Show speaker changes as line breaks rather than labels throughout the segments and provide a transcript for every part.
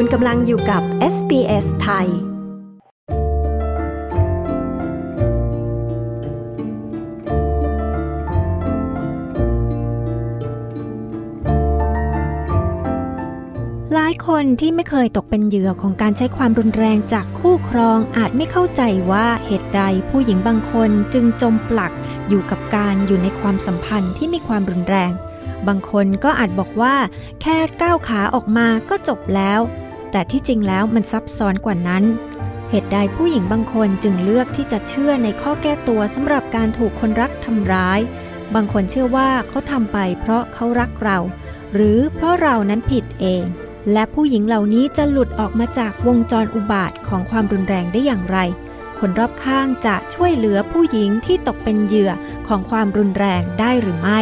คุณกำลังอยู่กับ SBS ไทย หลายคนที่ไม่เคยตกเป็นเหยื่อของการใช้ความรุนแรงจากคู่ครองอาจไม่เข้าใจว่าเหตุใดผู้หญิงบางคนจึงจมปลักอยู่กับการอยู่ในความสัมพันธ์ที่มีความรุนแรงบางคนก็อาจบอกว่า แค่ก้าวขาออกมาก็จบแล้ว แต่ที่จริงแล้วมันซับซ้อนกว่านั้น เหตุใดผู้หญิงบางคนจึงเลือกที่จะเชื่อในข้อแก้ตัวสำหรับการถูกคนรักทำร้าย บางคนเชื่อว่าเขาทำไปเพราะเขารักเรา หรือเพราะเรานั้นผิดเอง และผู้หญิงเหล่านี้จะหลุดออกมาจากวงจรอุบาทของความรุนแรงได้อย่างไร คนรอบข้างจะช่วยเหลือผู้หญิงที่ตกเป็นเหยื่อของความรุนแรงได้หรือไม่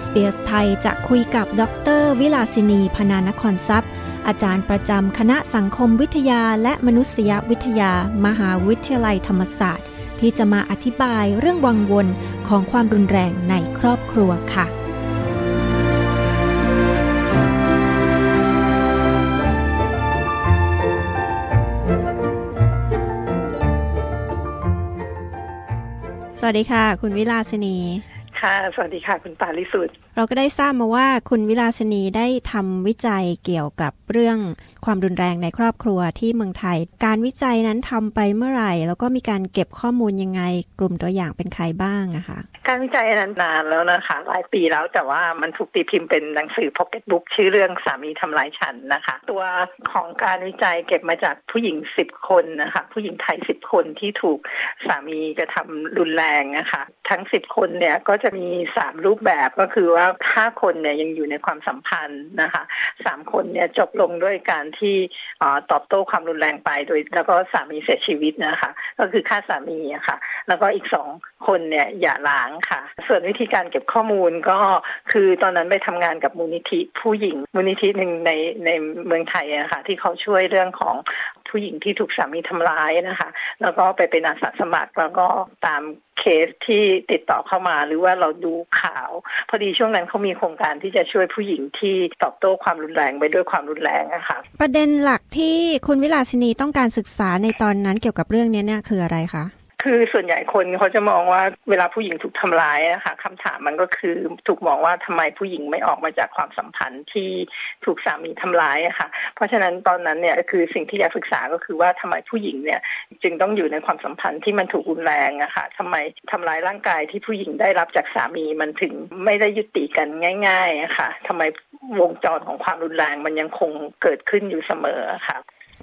SBS ไทยจะคุยกับดร วิลาสินีพนานครทรัพย์ อาจารย์ประจำคณะสังคมวิทยาและมนุษยวิทยา มหาวิทยาลัยธรรมศาสตร์ ที่จะมาอธิบายเรื่องวังวนของความรุนแรงในครอบครัวค่ะ สวัสดีค่ะ คุณวิลาสินี
ค่ะ สวัสดีค่ะ คุณปาลิสุทธิ์
เราก็ได้ทราบมาว่าคุณวิลาสนีได้ทำวิจัยเกี่ยวกับเรื่องความรุนแรงในครอบครัวที่เมืองไทย การวิจัยนั้นทำไปเมื่อไหร่ แล้วก็มีการเก็บข้อมูลยังไง กลุ่มตัวอย่างเป็นใครบ้างอะคะ
การวิจัยนั้นนานแล้วนะคะ หลายปีแล้วแต่ว่ามันถูกตีพิมพ์เป็นหนังสือพ็อกเก็ตบุ๊กชื่อเรื่องสามีทำลายฉันนะคะ ตัวของการวิจัยเก็บมาจากผู้หญิงสิบคนนะคะ ผู้หญิงไทยสิบคนที่ถูกสามีกระทำรุนแรงนะคะ ทั้งสิบคนเนี่ยก็จะมีสามรูปแบบก็คือว่าห้าคนเนี่ยยังอยู่ในความสัมพันธ์นะคะสามคนเนี่ยจบลงด้วยการที่ตอบโต้ความรุนแรงไปโดย แล้วก็สามีเสียชีวิตนะคะ ก็คือฆ่าสามีอะคะ่ะ แล้วก็อีกสองคนเนี่ยอย่าล้างค่ะ ส่วนวิธีการเก็บข้อมูลก็คือตอนนั้นไปทำงานกับมูลนิธิผู้หญิงมูลนิธิหนึ่งในในเมืองไทยนะค่ะที่เขาช่วยเรื่องของ ผู้หญิงที่ถูกสามีทำร้ายนะคะ แล้วก็ไปเป็นอาสาสมัครแล้วก็ตามเคสที่ติดต่อเข้ามาหรือว่าเราดูข่าว พอดีช่วงนั้นเขามีโครงการที่จะช่วยผู้หญิงที่ตอบโต้ความรุนแรงไปด้วยความรุนแรงนะคะ
ประเด็นหลักที่คุณวิลาสินีต้องการศึกษาในตอนนั้นเกี่ยวกับเรื่องนี้เนี่ยคืออะไรคะ
คือส่วนใหญ่คนเขาจะมองว่าเวลาผู้หญิงถูกทำร้ายนะคะคำถามมันก็คือถูกมองว่าทำไมผู้หญิงไม่ออกมาจากความสัมพันธ์ที่ถูกสามีทำร้ายอะค่ะ เพราะฉะนั้นตอนนั้นเนี่ยคือสิ่งที่อยากศึกษาก็คือว่าทำไมผู้หญิงเนี่ยจึงต้องอยู่ในความสัมพันธ์ที่มันถูกรุนแรงอะค่ะทำไมทำร้ายร่างกายที่ผู้หญิงได้รับจากสามีมันถึงไม่ได้ยุติกันง่ายๆอะค่ะทำไมวงจรของความรุนแรงมันยังคงเกิดขึ้นอยู่เสมอค่ะ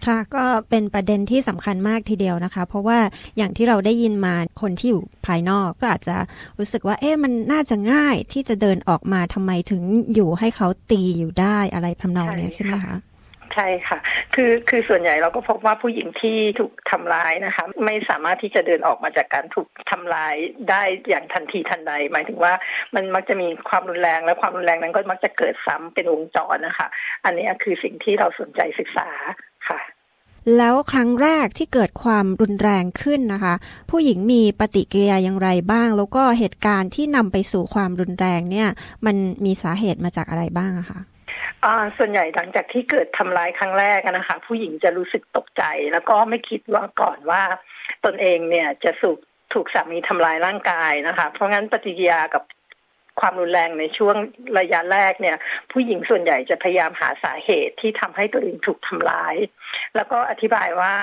ค่ะก็เป็นประเด็นที่สำคัญมากทีเดียวนะคะ เพราะว่าอย่างที่เราได้ยินมาคนที่อยู่ภายนอกก็อาจจะรู้สึกว่า เอ๊ะมันน่าจะง่ายที่จะเดินออกมาทำไมถึงอยู่ให้เขาตีอยู่ได้อะไรทำนองนี้ใช่ไหมคะ
ใช่ค่ะ คือคือส่วนใหญ่เราก็พบว่าผู้หญิงที่ถูกทำร้ายนะคะ ไม่สามารถที่จะเดินออกมาจากการถูกทำร้ายได้อย่างทันทีทันใด หมายถึงว่ามันมักจะมีความรุนแรงและความรุนแรงนั้นก็มักจะเกิดซ้ำเป็นวงจรนะคะ อันนี้คือสิ่งที่เราสนใจศึกษาค่ะ
แล้วครั้งแรกที่เกิดความรุนแรงขึ้นนะคะ ผู้หญิงมีปฏิกิริยาอย่างไรบ้าง แล้วก็เหตุการณ์ที่นำไปสู่ความรุนแรงเนี่ย มันมีสาเหตุมาจากอะไรบ้างอะคะ
ส่วนใหญ่หลังจากที่เกิดทำร้ายครั้งแรกนะคะ ผู้หญิงจะรู้สึกตกใจ แล้วก็ไม่คิดว่าก่อนว่า ตนเองเนี่ยจะสุกถูกสามีทำลายร่างกายนะคะ เพราะงั้นปฏิกิริยากับ ความรุนแรงในช่วงระยะแรกเนี่ย ผู้หญิงส่วนใหญ่จะพยายามหาสาเหตุที่ทำให้ตัวเองถูกทำร้าย แล้วก็อธิบายว่า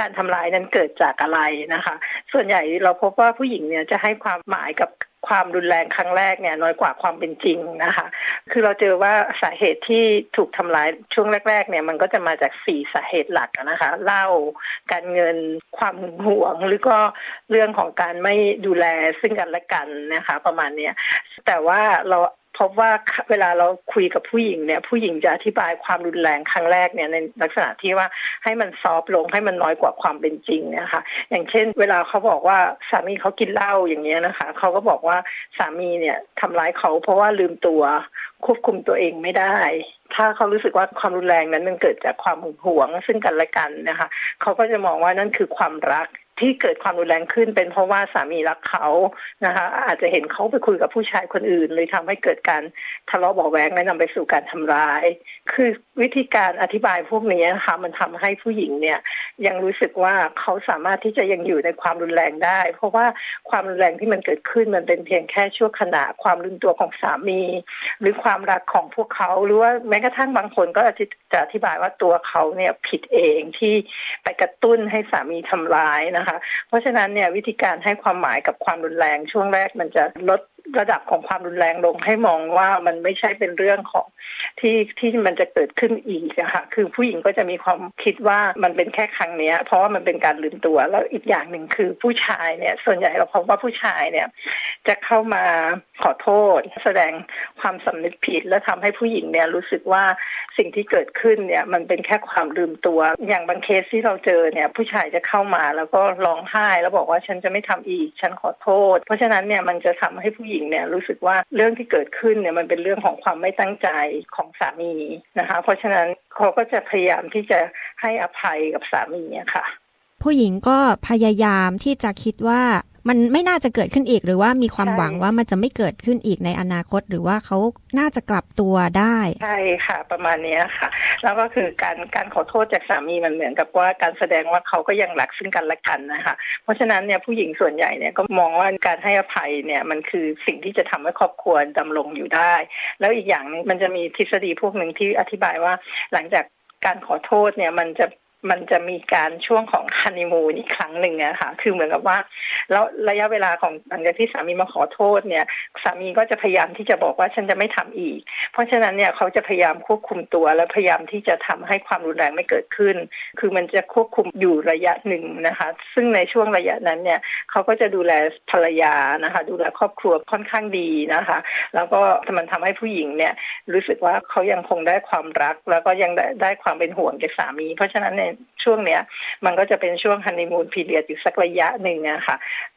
การทำร้ายนั้นเกิดจากอะไรนะคะ ส่วนใหญ่เราพบว่าผู้หญิงเนี่ยจะให้ความหมายกับ ความรุนแรงครั้งแรกเนี่ยน้อยกว่าความเป็นจริงนะคะ คือเราเจอว่าสาเหตุที่ถูกทำร้ายช่วงแรกๆเนี่ยมันก็จะมาจากสี่สาเหตุหลักนะคะเล่าการเงินความห่วงหรือก็เรื่องของการไม่ดูแลซึ่งกันและกันนะคะ ประมาณเนี้ยแต่ว่าเรา พบว่าเวลาเราคุยกับผู้หญิงเนี่ย ผู้หญิงจะอธิบายความรุนแรงครั้งแรกเนี่ยในลักษณะที่ว่าให้มันซอฟลงให้มันน้อยกว่าความเป็นจริงนะคะอย่างเช่น เวลาเขาบอกว่าสามีเขากินเหล้าอย่างเงี้ยนะคะเขาก็บอกว่าสามีเนี่ยทำร้ายเขาเพราะว่าลืมตัวควบคุมตัวเองไม่ได้ ถ้าเขารู้สึกว่าความรุนแรงนั้นมันเกิดจากความหึงหวง ซึ่งกันและกันนะคะ เขาก็จะมองว่านั่นคือความรัก ที่เกิดความรุนแรงขึ้น เป็นเพราะว่าสามีรักเขานะคะ อาจจะเห็นเขาไปคุยกับผู้ชายคนอื่นเลยทำให้เกิดการทะเลาะเบาแวงและนำไปสู่การทำร้ายคือวิธีการอธิบายพวกนี้นะคะมันทำให้ผู้หญิงเนี่ยยังรู้สึกว่าเขาสามารถที่จะยังอยู่ในความรุนแรงได้ เพราะว่าความรุนแรงที่มันเกิดขึ้นมันเป็นเพียงแค่ชั่วขณะความรุนตัวของสามี หรือความรักของพวกเขาหรือว่าแม้กระทั่งบางคนก็จะอธิบายว่าตัวเขาเนี่ยผิดเองที่ไปกระตุ้นให้สามีทำร้ายนะคะ เพราะฉะนั้นเนี่ยวิธีการให้ความหมายกับความรุนแรงช่วงแรกมันจะลด ระดับของความรุนแรงลงให้มองว่ามันไม่ใช่เป็นเรื่องของที่ที่มันจะเกิดขึ้นอีกนะคะคือผู้หญิงก็จะมีความคิดว่ามันเป็นแค่ครั้งนี้เพราะว่ามันเป็นการลืมตัว แล้วอีกอย่างหนึ่งคือผู้ชายเนี่ย ส่วนใหญ่เราพบว่าผู้ชายเนี่ย จะเข้ามาขอโทษ แสดงความสำนึกผิด และทำให้ผู้หญิงเนี่ยรู้สึกว่าสิ่งที่เกิดขึ้นเนี่ย มันเป็นแค่ความลืมตัว อย่างบางเคสที่เราเจอเนี่ย ผู้ชายจะเข้ามาแล้วก็ร้องไห้แล้วบอกว่าฉันจะไม่ทำอีก ฉันขอโทษ เพราะฉะนั้นเนี่ยมันจะทำให้ผู้หญิงเนี่ยรู้สึกว่าเรื่องที่เกิดขึ้นเนี่ยมันเป็นเรื่องของความไม่ตั้งใจของสามีนะคะ เพราะฉะนั้นเขาก็จะพยายามที่จะให้อภัยกับสามีค่ะ
ผู้หญิงก็พยายามที่จะคิดว่า มันไม่น่าจะเกิดขึ้นอีก หรือว่ามีความหวังว่ามันจะไม่เกิดขึ้นอีกในอนาคต หรือว่าเขาน่าจะกลับตัวได้
ใช่ค่ะ ประมาณนี้ค่ะ แล้วก็คือการการขอโทษจากสามีมันเหมือนกับว่าการแสดงว่าเขาก็ยังรักซึ่งกันและกันนะคะเพราะฉะนั้นเนี่ยผู้หญิงส่วนใหญ่เนี่ยก็มองว่าการให้อภัยเนี่ยมันคือสิ่งที่จะทำให้ครอบครัวดำรงอยู่ได้ แล้วอีกอย่างนึงมันจะมีทฤษฎีพวกหนึ่งที่อธิบายว่าหลังจากการขอโทษเนี่ยมันจะมันจะมีการช่วงของฮันนีมูนอีกครั้งหนึ่งนะคะคือเหมือนกับว่า แล้วระยะเวลาของหลังจากที่สามีมาขอโทษเนี่ยสามีก็จะพยายามที่จะบอกว่าฉันจะไม่ทำอีก เพราะฉะนั้นเนี่ยเขาจะพยายามควบคุมตัวและพยายามที่จะทำให้ความรุนแรงไม่เกิดขึ้น คือมันจะควบคุมอยู่ระยะหนึ่งนะคะ ซึ่งในช่วงระยะนั้นเนี่ยเขาก็จะดูแลภรรยานะคะ ดูแลครอบครัวค่อนข้างดีนะคะ แล้วก็มันทำให้ผู้หญิงเนี่ยรู้สึกว่าเขายังคงได้ความรัก แล้วก็ยังได้ได้ความเป็นห่วงจากสามี เพราะฉะนั้นเนี่ย ช่วงเนี้ย มันก็จะเป็นช่วงฮันนีมูนพีเรียดอยู่สักระยะหนึ่งอะค่ะ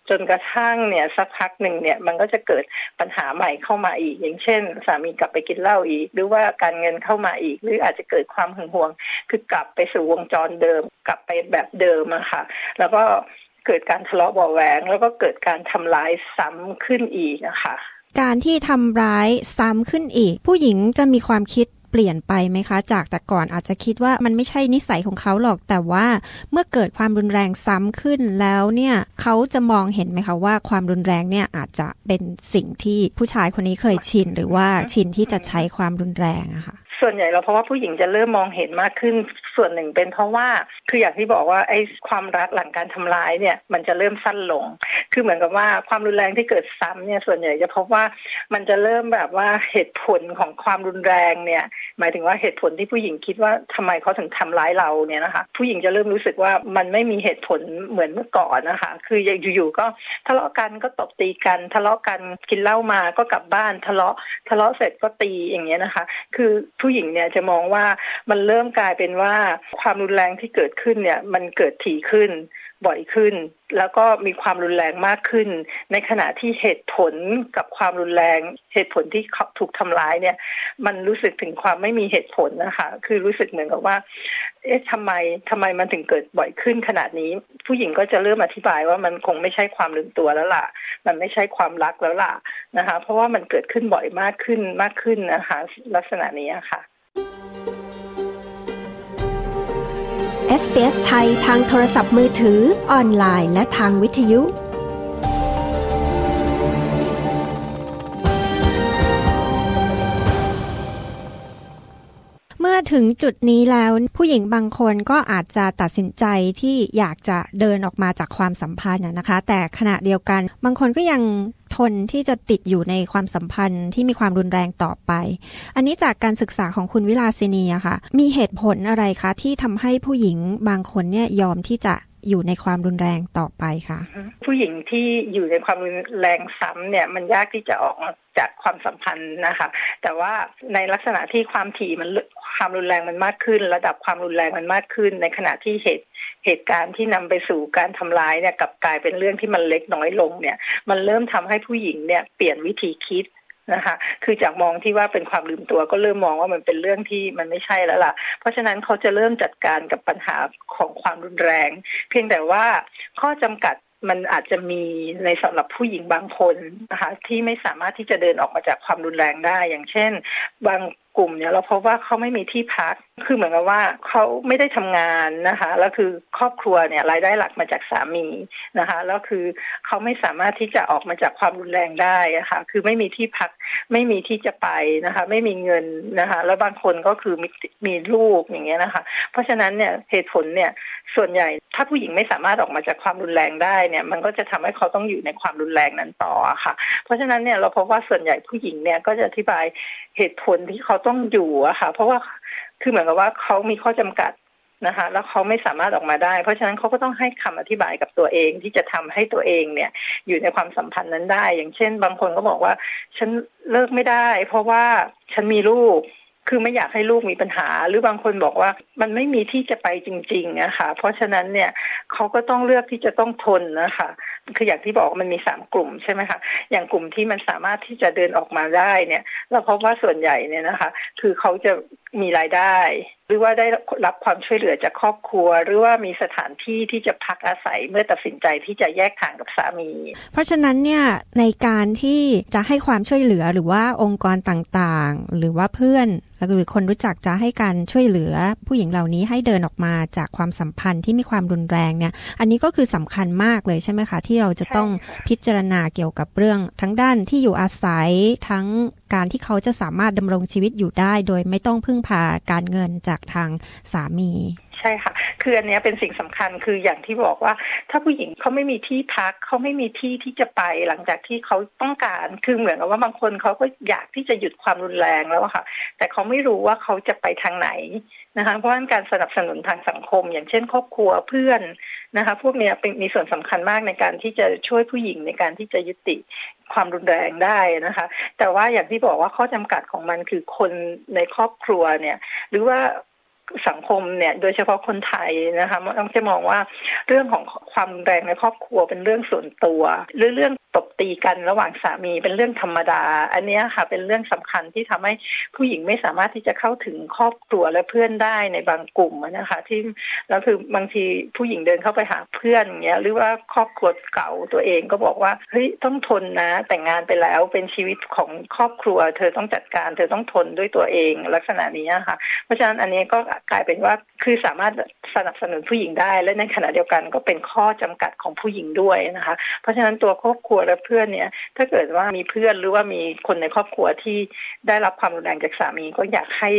จนกระทั่งเนี่ยสักพักหนึ่งเนี่ยมันก็จะเกิดปัญหาใหม่เข้ามาอีก อย่างเช่น สามีกลับไปกินเหล้าอีก หรือว่าการเงินเข้ามาอีก หรืออาจจะเกิดความหึงหวง คือกลับไปสู่วงจรเดิม กลับไปแบบเดิมอะค่ะ แล้วก็เกิดการทะเลาะเบาแหวงแล้วก็เกิดการทำร้ายซ้ำขึ้นอีกนะคะ
การที่ทำร้ายซ้ำขึ้นอีก ผู้หญิงจะมีความคิด ปลี่ยนไปไหมคะ จากแต่ก่อนอาจจะคิดว่ามันไม่ใช่นิสัยของเขาหรอก แต่ว่าเมื่อเกิดความรุนแรงซ้ำขึ้นแล้วเนี่ยเขาจะมองเห็นไหมคะว่าความรุนแรงเนี่ยอาจจะเป็นสิ่งที่ผู้ชายคนนี้เคยชิน หรือว่าชินที่จะใช้ความรุนแรงอะค่ะ
ส่วนใหญ่เราเพราะว่าผู้หญิงจะเริ่มมองเห็นมากขึ้น ส่วนหนึ่งเป็นเพราะว่าคืออย่างที่บอกว่าไอ้ความรักหลังการทำร้ายเนี่ยมันจะเริ่มสั้นลง คือเหมือนกับว่าความรุนแรงที่เกิดซ้ำเนี่ยส่วนใหญ่จะพบว่ามันจะเริ่มแบบว่าเหตุผลของความรุนแรงเนี่ยหมายถึงว่าเหตุผลที่ผู้หญิงคิดว่าทำไมเขาถึงทำร้ายเราเนี่ยนะคะ ผู้หญิงจะเริ่มรู้สึกว่ามันไม่มีเหตุผลเหมือนเมื่อก่อนนะคะ คืออยู่ๆก็ทะเลาะกันก็ตบตีกันทะเลาะกันกินเหล้ามาก็กลับบ้านทะเลาะทะเลาะเสร็จก็ตีอย่างเงี้ยนะคะ คือผู้หญิงเนี่ยจะมองว่ามันเริ่มกลายเป็นว่าความรุนแรงที่เกิดขึ้นเนี่ยมันเกิดถี่ขึ้นบ่อยขึ้น แล้วก็มีความรุนแรงมากขึ้น ในขณะที่เหตุผลกับความรุนแรงเหตุผลที่ถูกทำร้ายเนี่ย มันรู้สึกถึงความไม่มีเหตุผลนะคะคือรู้สึกเหมือนกับว่า เอ๊ะทำไมทำไมมันถึงเกิดบ่อยขึ้นขนาดนี้ ผู้หญิงก็จะเริ่มอธิบายว่ามันคงไม่ใช่ความลืมตัวแล้วล่ะ มันไม่ใช่ความรักแล้วล่ะนะคะ เพราะว่ามันเกิดขึ้นบ่อยมากขึ้นมากขึ้นนะคะ ลักษณะนี้ค่ะ
SBS ไทยทางโทรศัพท์มือถือออนไลน์และทางวิทยุ เมื่อถึงจุดนี้แล้วผู้หญิงบางคนก็อาจจะตัดสินใจที่อยากจะเดินออกมาจากความสัมพันธ์นะคะ แต่ขณะเดียวกัน บางคนก็ยัง ทนที่จะติดอยู่ในความสัมพันธ์ที่มีความรุนแรงต่อไป อันนี้จากการศึกษาของคุณวิลาสินีอะค่ะ มีเหตุผลอะไรคะ ที่ทำให้ผู้หญิงบางคนเนี่ยยอมที่จะอยู่ในความรุนแรงต่อไปคะ
ผู้หญิงที่อยู่ในความรุนแรงซ้ำเนี่ยมันยากที่จะออกจากความสัมพันธ์นะคะ แต่ว่าในลักษณะที่ความถี่มันความรุนแรงมันมากขึ้น ระดับความรุนแรงมันมากขึ้น ในขณะที่เหตุ เหตุการณ์ที่นำไปสู่การทำร้ายเนี่ยกับกลายเป็นเรื่องที่มันเล็กน้อยลงเนี่ย มันเริ่มทำให้ผู้หญิงเนี่ยเปลี่ยนวิธีคิดนะคะคือจากมองที่ว่าเป็นความลืมตัวก็เริ่มมองว่ามันเป็นเรื่องที่มันไม่ใช่แล้วล่ะ เพราะฉะนั้นเขาจะเริ่มจัดการกับปัญหาของความรุนแรง เพียงแต่ว่าข้อจำกัดมันอาจจะมีในสำหรับผู้หญิงบางคนนะคะที่ไม่สามารถที่จะเดินออกมาจากความรุนแรงได้ อย่างเช่น บางกลุ่มเนี่ยเราพบว่าเขาไม่มีที่พักคือเหมือนกับว่าเขาไม่ได้ทำงานนะคะแล้วคือครอบครัวเนี่ยรายได้หลักมาจากสามีนะคะแล้วคือเขาไม่สามารถที่จะออกมาจากความรุนแรงได้ะคะ่ะคือไม่มีที่พักไม่มีที่จะไปนะคะ ไม่มีเงินนะคะ แล้วบางคนก็คือมีมีลูกอย่างเงี้ยนะคะ เพราะฉะนั้นเนี่ยเหตุผลเนี่ยส่วนใหญ่ถ้าผู้หญิงไม่สามารถออกมาจากความรุนแรงได้เนี่ย มันก็จะทำให้เขาต้องอยู่ในความรุนแรงนั้นต่อค่ะ เพราะฉะนั้นเนี่ยเราพบว่าส่วนใหญ่ผู้หญิงเนี่ยก็จะอธิบายเหตุผลที่เขาต้องอยู่อะค่ะ เพราะว่า คือเหมือนกับว่าเขามีข้อจำกัดนะคะ แล้วเขาไม่สามารถออกมาได้ เพราะฉะนั้นเขาก็ต้องให้คำอธิบายกับตัวเองที่จะทำให้ตัวเองเนี่ย อยู่ในความสัมพันธ์นั้นได้ อย่างเช่น บางคนก็บอกว่า ฉันเลิกไม่ได้ เพราะว่าฉันมีลูกคือไม่อยากให้ลูกมีปัญหา หรือบางคนบอกว่ามันไม่มีที่จะไปจริงๆนะคะเพราะฉะนั้นเนี่ยเขาก็ต้องเลือกที่จะต้องทนนะคะคืออย่างที่บอกมันมีสามกลุ่มใช่ไหมคะอย่างกลุ่มที่มันสามารถที่จะเดินออกมาได้เนี่ย เราพบว่าส่วนใหญ่เนี่ยนะคะ คือเขาจะ มีรายได้ หรือว่าได้รับความช่วยเหลือจากครอบครัว หรือว่ามีสถานที่ที่จะพักอาศัยเมื่อตัดสินใจที่จะแยกทางกับสามี
เพราะฉะนั้นเนี่ยในการที่จะให้ความช่วยเหลือหรือว่าองค์กรต่างๆ หรือว่าเพื่อนหรือคนรู้จักจะให้การช่วยเหลือ ผู้หญิงเหล่านี้ให้เดินออกมาจากความสัมพันธ์ที่มีความรุนแรงเนี่ย อันนี้ก็คือสำคัญมากเลยใช่ไหมคะ ที่เราจะต้องพิจารณาเกี่ยวกับเรื่อง ทั้งด้านที่อยู่อาศัยทั้งการที่เขาจะสามารถดำรงชีวิตอยู่ได้ โดยไม่ต้องพึ่งพาการเงินจากทางสามี
ใช่ค่ะ คืออันนี้เป็นสิ่งสำคัญคืออย่างที่บอกว่า ถ้าผู้หญิงเขาไม่มีที่พักเขาไม่มีที่ที่จะไปหลังจากที่เขาต้องการคือเหมือนกับว่าบางคนเขาก็อยากที่จะหยุดความรุนแรงแล้วค่ะ แต่เขาไม่รู้ว่าเขาจะไปทางไหนนะคะเพราะฉะนั้นการสนับสนุนทางสังคม อย่างเช่น ครอบครัวเพื่อนนะคะ พวกนี้เป็นมีส่วนสำคัญมากในการที่จะช่วยผู้หญิงในการที่จะยุติความรุนแรงได้นะคะ แต่ว่าอย่างที่บอกว่าข้อจำกัดของมันคือคนในครอบครัวเนี่ย หรือว่า สังคมเนี่ยโดยเฉพาะคนไทยนะคะมันจะมองว่าเรื่องของความแรงในครอบครัวเป็นเรื่องส่วนตัวหรือเรื่อง ตบตีกันระหว่างสามีเป็นเรื่องธรรมดา อันนี้ค่ะเป็นเรื่องสำคัญที่ทำให้ผู้หญิงไม่สามารถที่จะเข้าถึงครอบครัวและเพื่อนได้ในบางกลุ่มนะคะ ที่แล้วคือบางทีผู้หญิงเดินเข้าไปหาเพื่อนอย่างเงี้ยหรือว่าครอบครัวเก่าตัวเองก็บอกว่าเฮ้ยต้องทนนะแต่งงานไปแล้วเป็นชีวิตของครอบครัว เธอต้องจัดการ เธอต้องทนด้วยตัวเองลักษณะนี้ค่ะ เพราะฉะนั้นอันนี้ก็กลายเป็นว่าคือสามารถสนับสนุนผู้หญิงได้ และในขณะเดียวกันก็เป็นข้อจำกัดของผู้หญิงด้วยนะคะ เพราะฉะนั้นตัวครอบครัวและเพื่อนเนี่ย ถ้าเกิดว่ามีเพื่อนหรือว่ามีคนในครอบครัวที่ได้รับความรุนแรงจากสามีก็อยากให้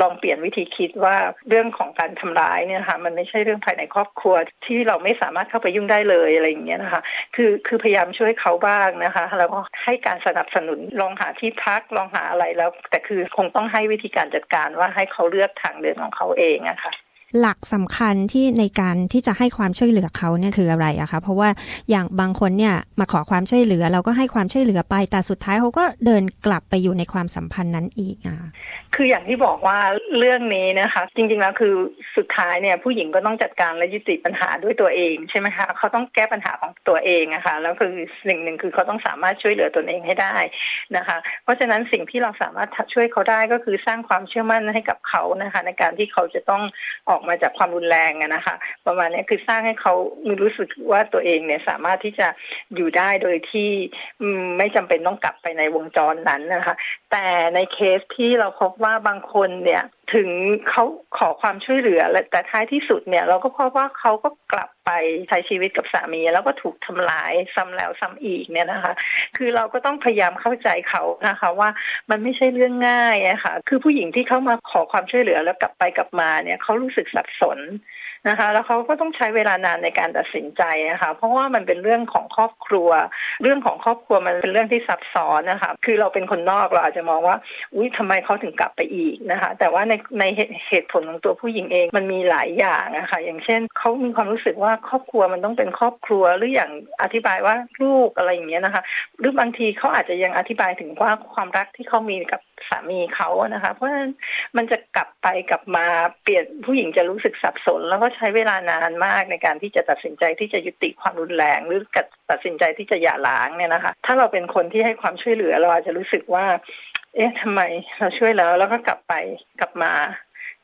ลองเปลี่ยนวิธีคิดว่าเรื่องของการทำร้ายเนี่ยค่ะมันไม่ใช่เรื่องภายในครอบครัวที่เราไม่สามารถเข้าไปยุ่งได้เลยอะไรอย่างเงี้ยนะคะคือคือพยายามช่วยเขาบ้างนะคะ แล้วก็ให้การสนับสนุนลองหาที่พักลองหาอะไรแล้ว แต่คือคงต้องให้วิธีการจัดการว่าให้เขาเลือกทางเดินของเขาเองอะคะ่ะ
หลักสำคัญที่ในการที่จะให้ความช่วยเหลือเขาเนี่ยคืออะไรอะคะเพราะว่าอย่างบางคนเนี่ยมาขอความช่วยเหลือ เราก็ให้ความช่วยเหลือไปแต่สุดท้ายเขาก็เดินกลับไปอยู่ในความสัมพันธ์นั้นอีกอะ
คืออย่างที่บอกว่าเรื่องนี้นะคะ จริงๆแล้วคือสุดท้ายเนี่ยผู้หญิงก็ต้องจัดการและยุติปัญหาด้วยตัวเองใช่ไหมคะเขาต้องแก้ปัญหาของตัวเองนะคะแล้วคือสิ่งหนึ่งคือเขาต้องสามารถช่วยเหลือตนเองให้ได้นะคะ เพราะฉะนั้นสิ่งที่เราสามารถช่วยเขาได้ก็คือสร้างความเชื่อมั่นให้กับเขานะคะ ในการที่เขาจะต้องออกอกมาจากความรุนแรงนะคะ ประมาณนี้คือสร้างให้เขามีรู้สึกว่าตัวเองเนี่ยสามารถที่จะอยู่ได้โดยที่ไม่จำเป็นต้องกลับไปในวงจรนั้นนะคะ แต่ในเคสที่เราพบว่าบางคนเนี่ย ถึงเขาขอความช่วยเหลือแต่ท้ายที่สุดเนี่ย เราก็พบว่าเขาก็กลับไปใช้ชีวิตกับสามี แล้วก็ถูกทำลายซ้ำแล้วซ้ำอีกเนี่ยนะคะ คือเราก็ต้องพยายามเข้าใจเขานะคะ ว่ามันไม่ใช่เรื่องง่ายนะคะ่ะคือผู้หญิงที่เข้ามาขอความช่วยเหลือแล้วกลับไปกลับมาเนี่ยเขารู้สึกสับสน นะคะ แล้วเขาก็ต้องใช้เวลานานในการตัดสินใจนะคะ เพราะว่ามันเป็นเรื่องของครอบครัว เรื่องของครอบครัวมันเป็นเรื่องที่ซับซ้อนนะคะ คือเราเป็นคนนอกเราอาจจะมองว่า อุ้ยทำไมเขาถึงกลับไปอีกนะคะ แต่ว่าในในเหตุผลของตัวผู้หญิงเองมันมีหลายอย่างนะคะ อย่างเช่นเขามีความรู้สึกว่าครอบครัวมันต้องเป็นครอบครัวหรืออย่างอธิบายว่าลูกอะไรอย่างเงี้ยนะคะ หรือบางทีเขาอาจจะยังอธิบายถึงว่าความรักที่เขามีกับ สามีเขาอะนะคะ เพราะฉะนั้นมันจะกลับไปกลับมาเปลี่ยนผู้หญิงจะรู้สึกสับสน แล้วก็ใช้เวลานานมากในการที่จะตัดสินใจที่จะยุติความรุนแรง หรือตัดสินใจที่จะหย่าร้างเนี่ยนะคะ ถ้าเราเป็นคนที่ให้ความช่วยเหลือเราอาจจะรู้สึกว่า เอ๊ะทำไมเราช่วยแล้วแล้วก็กลับไปกลับมา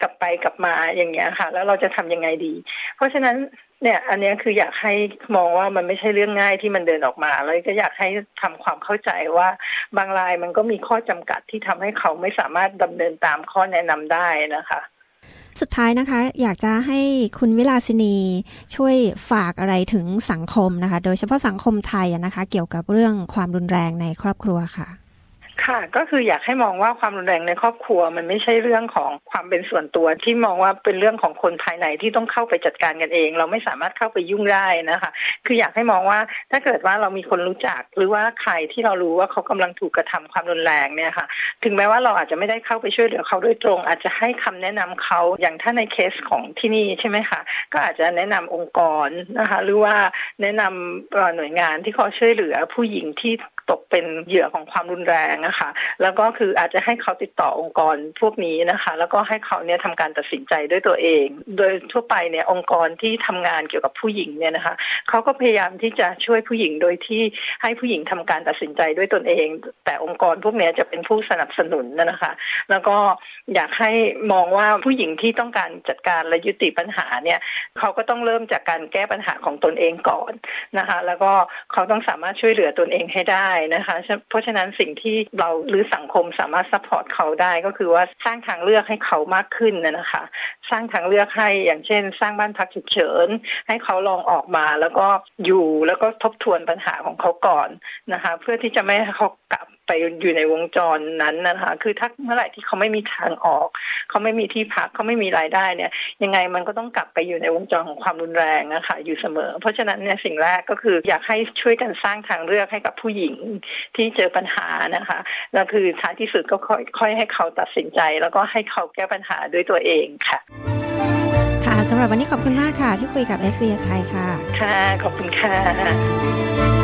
กลับไปกลับมาอย่างเงี้ยค่ะ แล้วเราจะทำยังไงดี เพราะฉะนั้นเนี่ย อันนี้คืออยากให้มองว่ามันไม่ใช่เรื่องง่ายที่มันเดินออกมาแล้วก็อยากให้ทำความเข้าใจว่าบางรายมันก็มีข้อจำกัดที่ทำให้เขาไม่สามารถดำเนินตามข้อแนะนำได้นะคะ
สุดท้ายนะคะ อยากจะให้คุณวิลาสินีช่วยฝากอะไรถึงสังคมนะคะ โดยเฉพาะสังคมไทยนะคะ เกี่ยวกับเรื่องความรุนแรงในครอบครัวค่ะ
ค่ะก็คืออยากให้มองว่าความรุนแรงในครอบครัว มันไม่ใช่เรื่องของความเป็นส่วนตัวที่มองว่าเป็นเรื่องของคนภายในที่ต้องเข้าไปจัดการกันเอง เราไม่สามารถเข้าไปยุ่งได้นะคะ คืออยากให้มองว่าถ้าเกิดว่าเรามีคนรู้จัก หรือว่าใครที่เรารู้ว่าเขากำลังถูกกระทำความรุนแรงเนี่ยค่ะ ถึงแม้ว่าเราอาจจะไม่ได้เข้าไปช่วยเหลือเขาโดยตรง อาจจะให้คำแนะนำเขาอย่างถ้าในเคสของที่นี่ใช่ไหมคะก็อาจจะแนะนำองค์กรนะคะ หรือว่าแนะนำหน่วยงานที่เขาช่วยเหลือผู้หญิงที่ ตกเป็นเหยื่อของความรุนแรงนะคะแล้วก็คืออาจจะให้เขาติดต่อองค์กรพวกนี้นะคะ แล้วก็ให้เขาเนี่ยทำการตัดสินใจด้วยตัวเอง โดยทั่วไปเนี่ยองค์กรที่ทำงานเกี่ยวกับผู้หญิงเนี่ยนะคะเขาก็พยายามที่จะช่วยผู้หญิงโดยที่ให้ผู้หญิงทำการตัดสินใจด้วยตนเอง แต่องค์กรพวกนี้จะเป็นผู้สนับสนุนนะคะ แล้วก็อยากให้มองว่าผู้หญิงที่ต้องการจัดการและยุติปัญหาเนี่ยเขาก็ต้องเริ่มจากการแก้ปัญหาของตนเองก่อนนะคะ แล้วก็เขาต้องสามารถช่วยเหลือตนเองให้ได้นะคะ เพราะฉะนั้นสิ่งที่เราหรือสังคมสามารถ support เขาได้ก็คือว่าสร้างทางเลือกให้เขามากขึ้นนะคะ สร้างทางเลือกให้อย่างเช่น สร้างบ้านพักฉุกเฉิน ให้เขาลองออกมาแล้วก็อยู่แล้วก็ทบทวนปัญหาของเขาก่อนนะคะ เพื่อที่จะไม่ให้เขากลับ ไปอยู่ในวงจรนั้นนะคะ คือถ้าเมื่อไหร่ที่เขาไม่มีทางออก เขาไม่มีที่พักเขาไม่มีรายได้เนี่ย ยังไงมันก็ต้องกลับไปอยู่ในวงจรของความรุนแรงนะคะอยู่เสมอ เพราะฉะนั้นเนี่ยสิ่งแรกก็คืออยากให้ช่วยกันสร้างทางเลือกให้กับผู้หญิงที่เจอปัญหานะคะแล้วคือท้ายที่สุดก็ค่อยค่อยให้เขาตัดสินใจ แล้วก็ให้เขาแก้ปัญหาด้วยตัวเองค่ะ
ค่ะสำหรับวันนี้ขอบคุณมากค่ะ ที่คุยกับ SBS ไทยค่ะ
ค่ะ ขอบคุณค่ะ